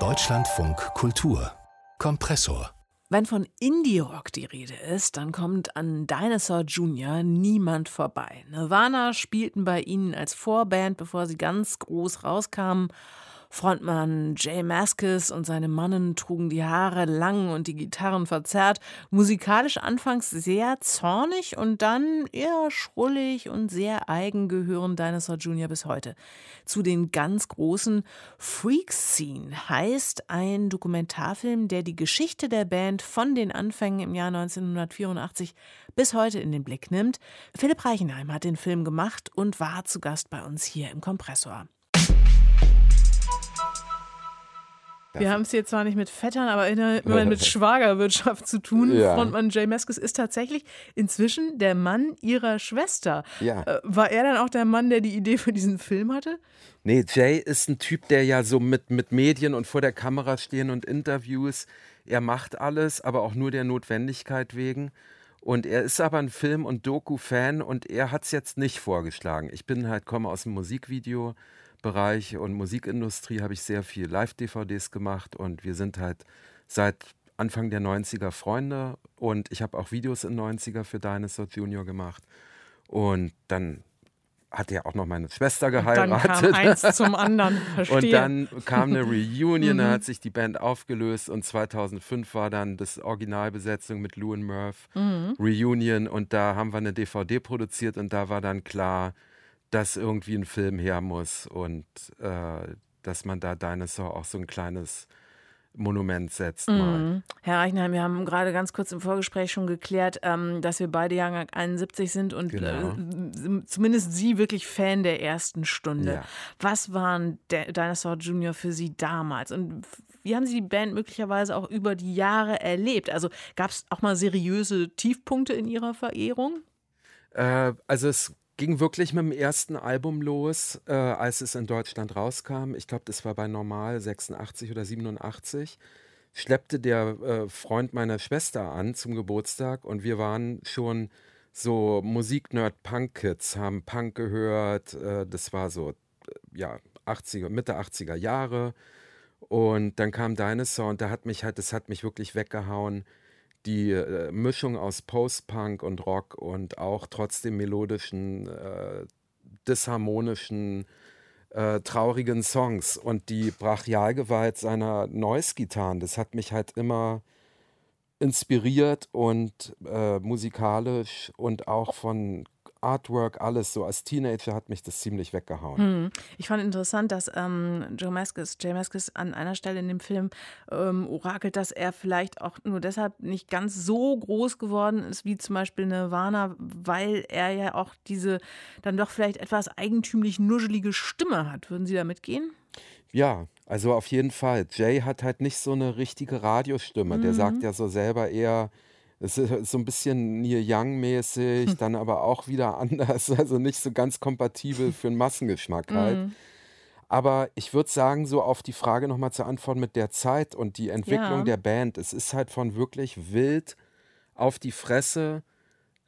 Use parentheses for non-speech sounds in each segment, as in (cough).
Deutschlandfunk Kultur Kompressor wenn von Indie-Rock die Rede ist, dann kommt an Dinosaur Jr. niemand vorbei. Nirvana spielten bei ihnen als Vorband, bevor sie ganz groß rauskamen. Frontmann Jay Maskis und seine Mannen trugen die Haare lang und die Gitarren verzerrt. Musikalisch anfangs sehr zornig und dann eher schrullig und sehr eigen gehören Dinosaur Jr. bis heute. Zu den ganz großen Freak Scene heißt ein Dokumentarfilm, der die Geschichte der Band von den Anfängen im Jahr 1984 bis heute in den Blick nimmt. Philipp Reichenheim hat den Film gemacht und war zu Gast bei uns hier im Kompressor. Wir haben es hier zwar nicht mit Vettern, aber immerhin mit (laughs) Schwagerwirtschaft zu tun. Ja. Frontmann Jay Meskis ist tatsächlich inzwischen der Mann ihrer Schwester. Ja. Äh, war er dann auch der Mann, der die Idee für diesen Film hatte? Nee, Jay ist ein Typ, der ja so mit, mit Medien und vor der Kamera stehen und Interviews, er macht alles, aber auch nur der Notwendigkeit wegen. Und er ist aber ein Film- und Doku-Fan und er hat es jetzt nicht vorgeschlagen. Ich bin halt, komme aus dem Musikvideo Bereich und Musikindustrie habe ich sehr viel Live-DVDs gemacht und wir sind halt seit Anfang der 90er Freunde und ich habe auch Videos in 90er für Dinosaur Junior gemacht und dann hat er auch noch meine Schwester geheiratet. Und dann kam eins zum (laughs) anderen. Verstehe. Und dann kam eine Reunion, da mhm. hat sich die Band aufgelöst und 2005 war dann das Originalbesetzung mit Lou und Murph mhm. Reunion und da haben wir eine DVD produziert und da war dann klar, dass irgendwie ein Film her muss und äh, dass man da Dinosaur auch so ein kleines Monument setzt. Mhm. Herr Reichenheim, wir haben gerade ganz kurz im Vorgespräch schon geklärt, ähm, dass wir beide Jahrgang 71 sind und genau. äh, zumindest Sie wirklich Fan der ersten Stunde. Ja. Was waren der Dinosaur Junior für Sie damals und wie haben Sie die Band möglicherweise auch über die Jahre erlebt? Also gab es auch mal seriöse Tiefpunkte in Ihrer Verehrung? Äh, also es ging wirklich mit dem ersten Album los, äh, als es in Deutschland rauskam. Ich glaube, das war bei Normal 86 oder 87. Schleppte der äh, Freund meiner Schwester an zum Geburtstag und wir waren schon so Musik-Nerd-Punk-Kids, haben Punk gehört. Äh, das war so, äh, ja, 80er, Mitte 80er Jahre. Und dann kam Dinosaur und da hat mich halt, das hat mich wirklich weggehauen die äh, Mischung aus Post-Punk und Rock und auch trotzdem melodischen, äh, disharmonischen, äh, traurigen Songs. Und die Brachialgewalt seiner Noise-Gitarren, das hat mich halt immer inspiriert und äh, musikalisch und auch von Artwork, alles so. Als Teenager hat mich das ziemlich weggehauen. Hm. Ich fand interessant, dass ähm, Joe Maskis, Jay Maskis an einer Stelle in dem Film ähm, orakelt, dass er vielleicht auch nur deshalb nicht ganz so groß geworden ist wie zum Beispiel Nirvana, weil er ja auch diese dann doch vielleicht etwas eigentümlich nuschelige Stimme hat. Würden Sie da mitgehen? Ja, also auf jeden Fall. Jay hat halt nicht so eine richtige Radiostimme. Mhm. Der sagt ja so selber eher es ist so ein bisschen Neil Young-mäßig, hm. dann aber auch wieder (laughs) anders, also nicht so ganz kompatibel für einen Massengeschmack halt. Mhm. Aber ich würde sagen, so auf die Frage nochmal zu antworten mit der Zeit und die Entwicklung ja. der Band. Es ist halt von wirklich wild auf die Fresse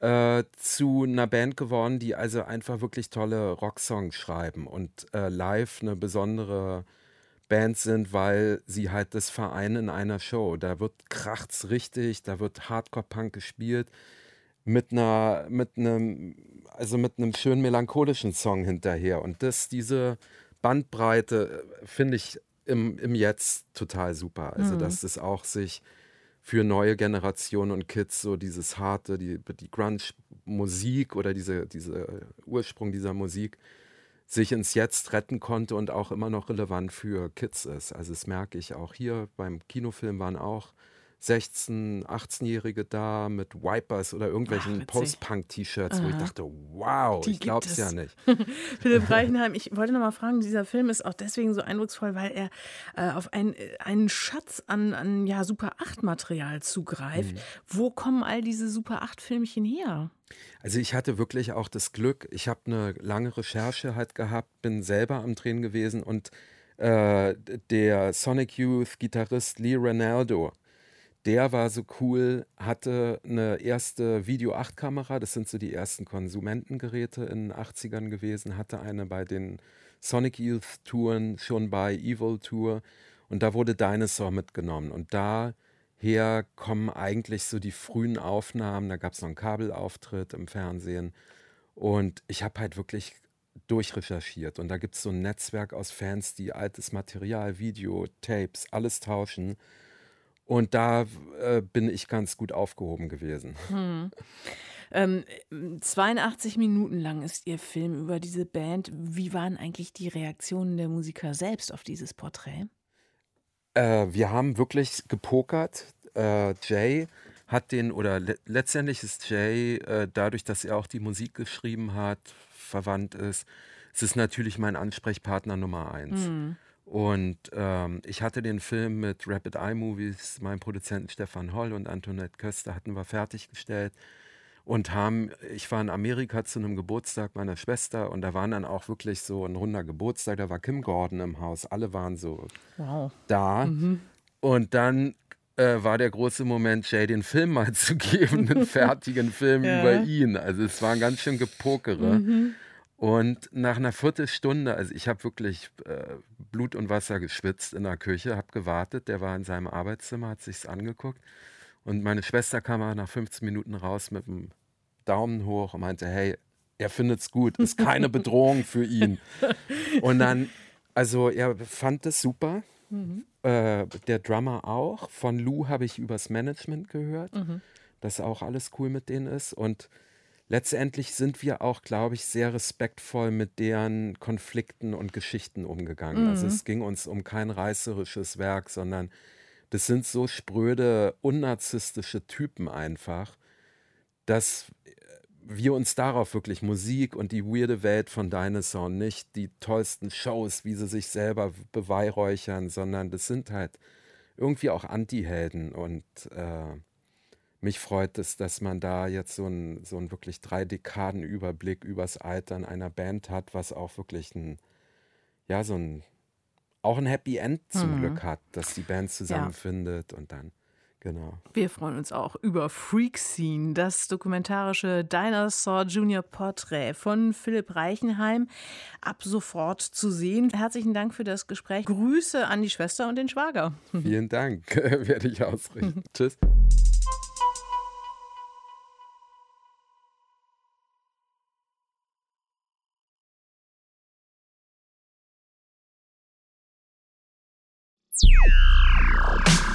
äh, zu einer Band geworden, die also einfach wirklich tolle Rocksongs schreiben und äh, live eine besondere Bands sind, weil sie halt das vereinen in einer Show. Da wird kracht's richtig, da wird Hardcore-Punk gespielt mit einer, mit einem, also mit einem schönen melancholischen Song hinterher. Und das, diese Bandbreite äh, finde ich im, im Jetzt total super. Also, mhm. dass es auch sich für neue Generationen und Kids so dieses harte, die, die Grunge-Musik oder diese, diese Ursprung dieser Musik sich ins Jetzt retten konnte und auch immer noch relevant für Kids ist. Also das merke ich auch hier beim Kinofilm waren auch 16, 18-Jährige da mit Wipers oder irgendwelchen Post-Punk-T-Shirts, wo ich dachte, wow, Die ich glaube es ja nicht. (laughs) Philipp (laughs) Reichenheim, ich wollte noch mal fragen, dieser Film ist auch deswegen so eindrucksvoll, weil er äh, auf ein, einen Schatz an, an ja, Super 8-Material zugreift. Mhm. Wo kommen all diese Super 8-Filmchen her? Also ich hatte wirklich auch das Glück, ich habe eine lange Recherche halt gehabt, bin selber am Drehen gewesen und äh, der Sonic Youth Gitarrist Lee Ronaldo, der war so cool, hatte eine erste Video 8 Kamera, das sind so die ersten Konsumentengeräte in den 80ern gewesen, hatte eine bei den Sonic Youth Touren, schon bei Evil Tour. Und da wurde Dinosaur mitgenommen. Und daher kommen eigentlich so die frühen Aufnahmen. Da gab es noch einen Kabelauftritt im Fernsehen. Und ich habe halt wirklich durchrecherchiert. Und da gibt es so ein Netzwerk aus Fans, die altes Material, Video, Tapes, alles tauschen. Und da äh, bin ich ganz gut aufgehoben gewesen. Hm. Ähm, 82 Minuten lang ist Ihr Film über diese Band. Wie waren eigentlich die Reaktionen der Musiker selbst auf dieses Porträt? Äh, wir haben wirklich gepokert. Äh, Jay hat den, oder le letztendlich ist Jay, äh, dadurch, dass er auch die Musik geschrieben hat, verwandt ist, es ist natürlich mein Ansprechpartner Nummer eins. Mhm. Und ähm, ich hatte den Film mit Rapid Eye Movies, meinem Produzenten Stefan Holl und Antoinette Köster hatten wir fertiggestellt und haben, ich war in Amerika zu einem Geburtstag meiner Schwester und da waren dann auch wirklich so ein runder Geburtstag, da war Kim Gordon im Haus, alle waren so wow. da. Mhm. Und dann äh, war der große Moment, Jay den Film mal zu geben, einen (laughs) fertigen Film ja. über ihn. Also es war ein ganz schön Gepokere. Mhm. Und nach einer Viertelstunde, also ich habe wirklich äh, Blut und Wasser geschwitzt in der Küche, habe gewartet, der war in seinem Arbeitszimmer, hat sich's angeguckt. Und meine Schwester kam nach 15 Minuten raus mit einem Daumen hoch und meinte, hey, er findet's gut, ist keine (laughs) Bedrohung für ihn. Und dann, also er fand es super. Mhm. Äh, der Drummer auch. Von Lou habe ich übers Management gehört, mhm. dass auch alles cool mit denen ist. Und letztendlich sind wir auch, glaube ich, sehr respektvoll mit deren Konflikten und Geschichten umgegangen. Also mhm. Also es ging uns um kein reißerisches Werk, sondern das sind so spröde, unnarzisstische Typen einfach, dass wir uns darauf wirklich Musik und die weirde Welt von Dinosaur, nicht die tollsten Shows, wie sie sich selber beweihräuchern, sondern das sind halt irgendwie auch Anti-Helden und äh, mich freut es, dass man da jetzt so einen so einen wirklich drei Dekaden Überblick übers Altern einer Band hat, was auch wirklich ein, ja, so ein, auch ein Happy End zum mhm. Glück hat, dass die Band zusammenfindet ja. und dann Genau. Wir freuen uns auch über Freak Scene, das dokumentarische Dinosaur Junior Porträt von Philipp Reichenheim, ab sofort zu sehen. Herzlichen Dank für das Gespräch. Grüße an die Schwester und den Schwager. Vielen Dank, (laughs) werde ich ausrichten. (laughs) Tschüss. Yeah.